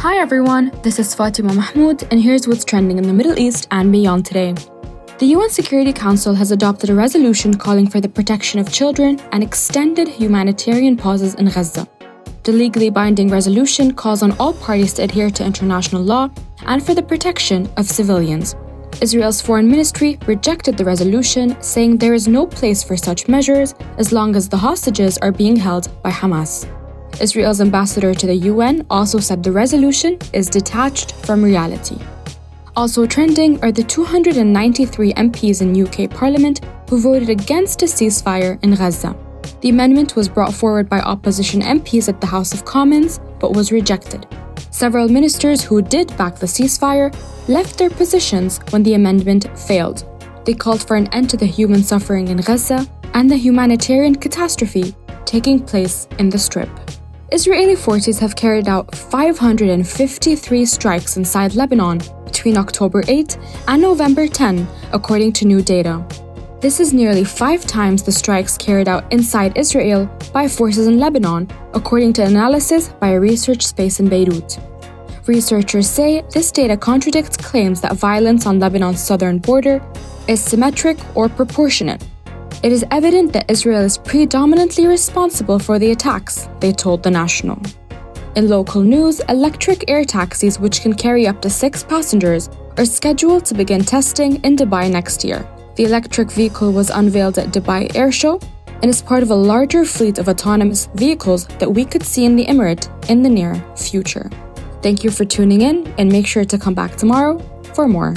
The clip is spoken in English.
Hi everyone, this is Fatima Mahmoud, and here's what's trending in the Middle East and beyond today. The UN Security Council has adopted a resolution calling for the protection of children and extended humanitarian pauses in Gaza. The legally binding resolution calls on all parties to adhere to international law and for the protection of civilians. Israel's foreign ministry rejected the resolution, saying there is no place for such measures as long as the hostages are being held by Hamas. Israel's ambassador to the UN also said the resolution is detached from reality. Also trending are the 293 MPs in UK Parliament who voted against a ceasefire in Gaza. The amendment was brought forward by opposition MPs at the House of Commons but was rejected. Several ministers who did back the ceasefire left their positions when the amendment failed. They called for an end to the human suffering in Gaza and the humanitarian catastrophe taking place in the Strip. Israeli forces have carried out 553 strikes inside Lebanon between October 8 and November 10, according to new data. This is nearly five times the strikes carried out inside Israel by forces in Lebanon, according to analysis by a research space in Beirut. Researchers say this data contradicts claims that violence on Lebanon's southern border is symmetric or proportionate it is evident that Israel is predominantly responsible for the attacks, they told The National. In local news, electric air taxis, which can carry up to six passengers, are scheduled to begin testing in Dubai next year. The electric vehicle was unveiled at Dubai Air Show and is part of a larger fleet of autonomous vehicles that we could see in the Emirate in the near future. Thank you for tuning in and make sure to come back tomorrow for more.